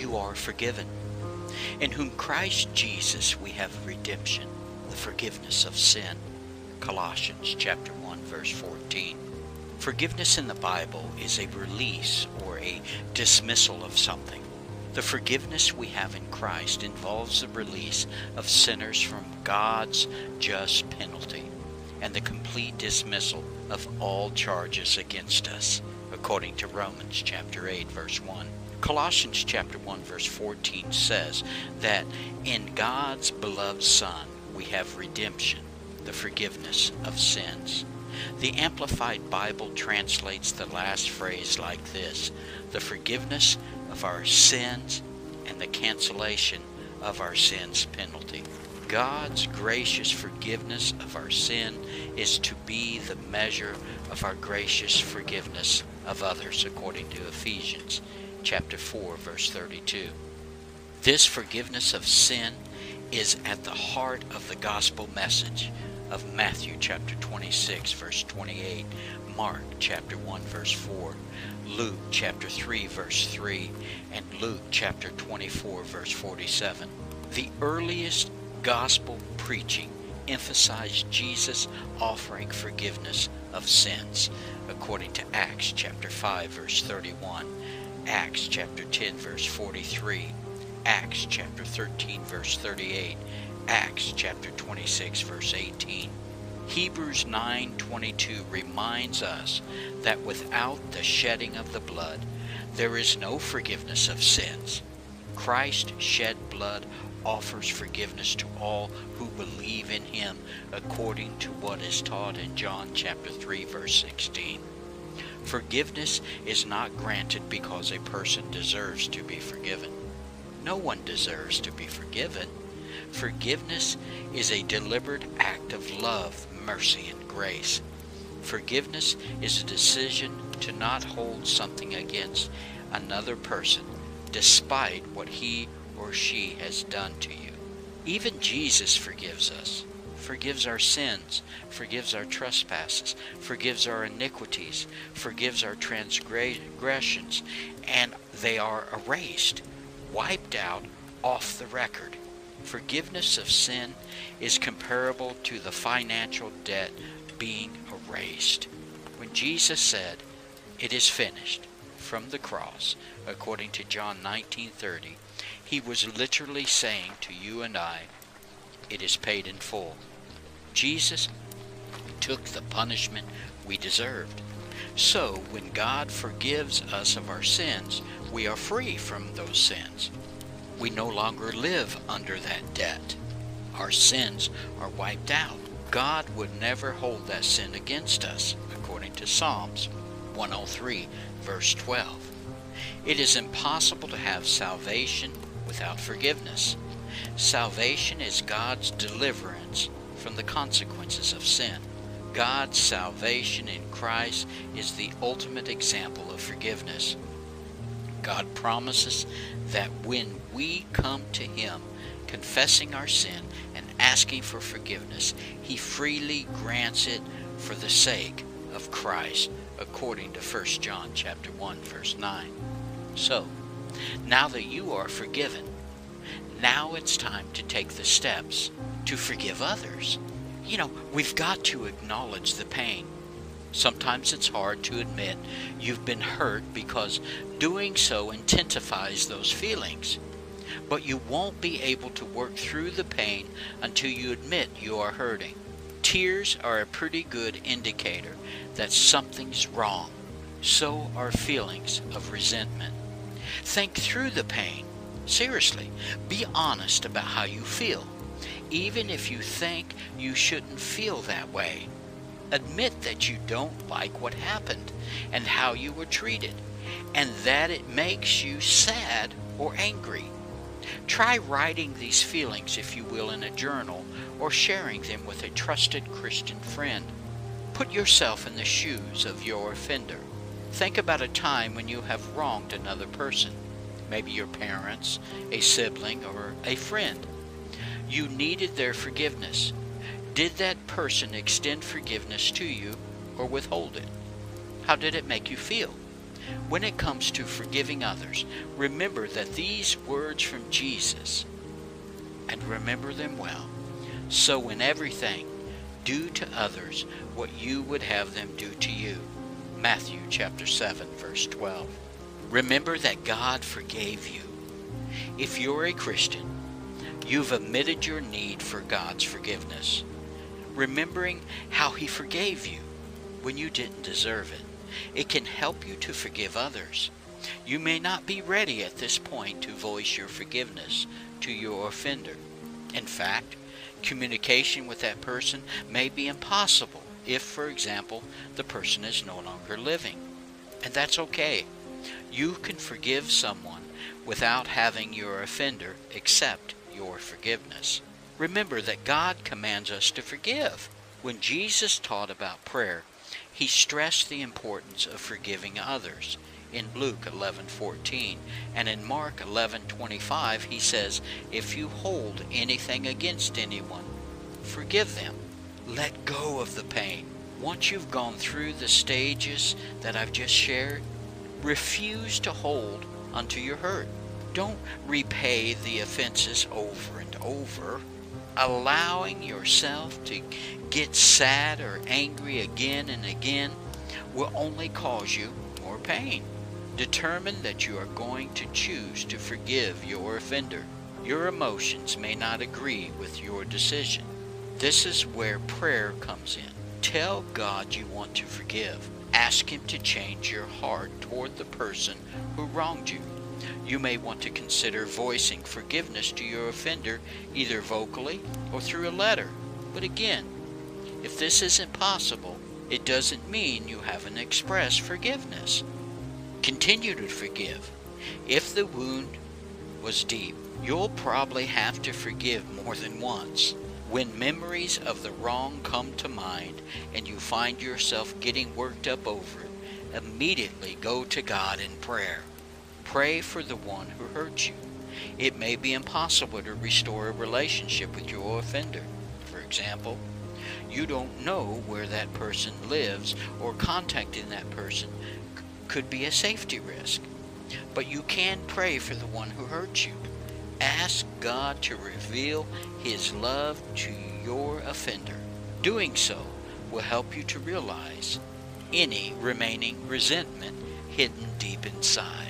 you are forgiven. In whom Christ Jesus we have redemption, the forgiveness of sin. Colossians chapter 1 verse 14. Forgiveness in the Bible is a release or a dismissal of something. The forgiveness we have in Christ involves the release of sinners from God's just penalty and the complete dismissal of all charges against us, according to Romans chapter 8 verse 1. Colossians chapter 1 verse 14 says that in God's beloved Son we have redemption, the forgiveness of sins. The Amplified Bible translates the last phrase like this the forgiveness of our sins and the cancellation of our sins' penalty. God's gracious forgiveness of our sin is to be the measure of our gracious forgiveness of others, according to Ephesians chapter 4, verse 32. This forgiveness of sin is at the heart of the gospel message of Matthew chapter 26 verse 28, Mark chapter 1 verse 4, Luke chapter 3 verse 3, and Luke chapter 24 verse 47. The earliest gospel preaching emphasized Jesus offering forgiveness of sins according to Acts chapter 5 verse 31, Acts chapter 10 verse 43, Acts chapter 13 verse 38, Acts chapter 26 verse 18. Hebrews 9:22 reminds us that without the shedding of the blood there is no forgiveness of sins. Christ shed blood offers forgiveness to all who believe in him according to what is taught in John chapter 3 verse 16. Forgiveness is not granted because a person deserves to be forgiven. No one deserves to be forgiven. Forgiveness is a deliberate act of love, mercy, and grace. Forgiveness is a decision to not hold something against another person despite what he or she has done to you. Even Jesus forgives us, forgives our sins, forgives our trespasses, forgives our iniquities, forgives our transgressions, and they are erased, wiped out off the record. Forgiveness of sin is comparable to the financial debt being erased. When Jesus said, "It is finished," from the cross, according to John 19:30, he was literally saying to you and I, "It is paid in full." Jesus took the punishment we deserved. So, when God forgives us of our sins, we are free from those sins. We no longer live under that debt. Our sins are wiped out. God would never hold that sin against us, according to Psalms 103, verse 12. It is impossible to have salvation without forgiveness. Salvation is God's deliverance from the consequences of sin. God's salvation in Christ is the ultimate example of forgiveness. God promises that when we come to Him, confessing our sin and asking for forgiveness, He freely grants it for the sake of Christ, according to 1 John chapter 1, verse 9. So, now that you are forgiven, now it's time to take the steps to forgive others. You know, we've got to acknowledge the pain. Sometimes it's hard to admit you've been hurt because doing so intensifies those feelings. But you won't be able to work through the pain until you admit you are hurting. Tears are a pretty good indicator that something's wrong. So are feelings of resentment. Think through the pain. Seriously, be honest about how you feel, even if you think you shouldn't feel that way. Admit that you don't like what happened and how you were treated, and that it makes you sad or angry. Try writing these feelings, if you will, in a journal or sharing them with a trusted Christian friend. Put yourself in the shoes of your offender. Think about a time when you have wronged another person, maybe your parents, a sibling, or a friend. You needed their forgiveness. Did that person extend forgiveness to you or withhold it? How did it make you feel? When it comes to forgiving others, remember that these words from Jesus, and remember them well. So in everything, do to others what you would have them do to you. Matthew chapter 7 verse 12. Remember that God forgave you. If you're a Christian, you've admitted your need for God's forgiveness, remembering how he forgave you when you didn't deserve it. It can help you to forgive others. You may not be ready at this point to voice your forgiveness to your offender. In fact, communication with that person may be impossible if, for example, the person is no longer living. And that's okay. You can forgive someone without having your offender accept your forgiveness. Remember that God commands us to forgive. When Jesus taught about prayer, he stressed the importance of forgiving others. In Luke 11:14 and in Mark 11:25 he says, "If you hold anything against anyone, forgive them. Let go of the pain. Once you've gone through the stages that I've just shared, refuse to hold unto your hurt. Don't repay the offenses over and over allowing yourself to get sad or angry again and again will only cause you more pain. Determine that you are going to choose to forgive your offender. Your emotions may not agree with your decision. This is where prayer comes in. Tell God you want to forgive. Ask Him to change your heart toward the person who wronged you. You may want to consider voicing forgiveness to your offender either vocally or through a letter. But again, if this isn't possible, it doesn't mean you haven't expressed forgiveness. Continue to forgive. If the wound was deep, you'll probably have to forgive more than once. When memories of the wrong come to mind and you find yourself getting worked up over it, immediately go to God in prayer. Pray for the one who hurt you. It may be impossible to restore a relationship with your offender. For example, you don't know where that person lives or contacting that person could be a safety risk. But you can pray for the one who hurt you. Ask God to reveal His love to your offender. Doing so will help you to realize any remaining resentment hidden deep inside.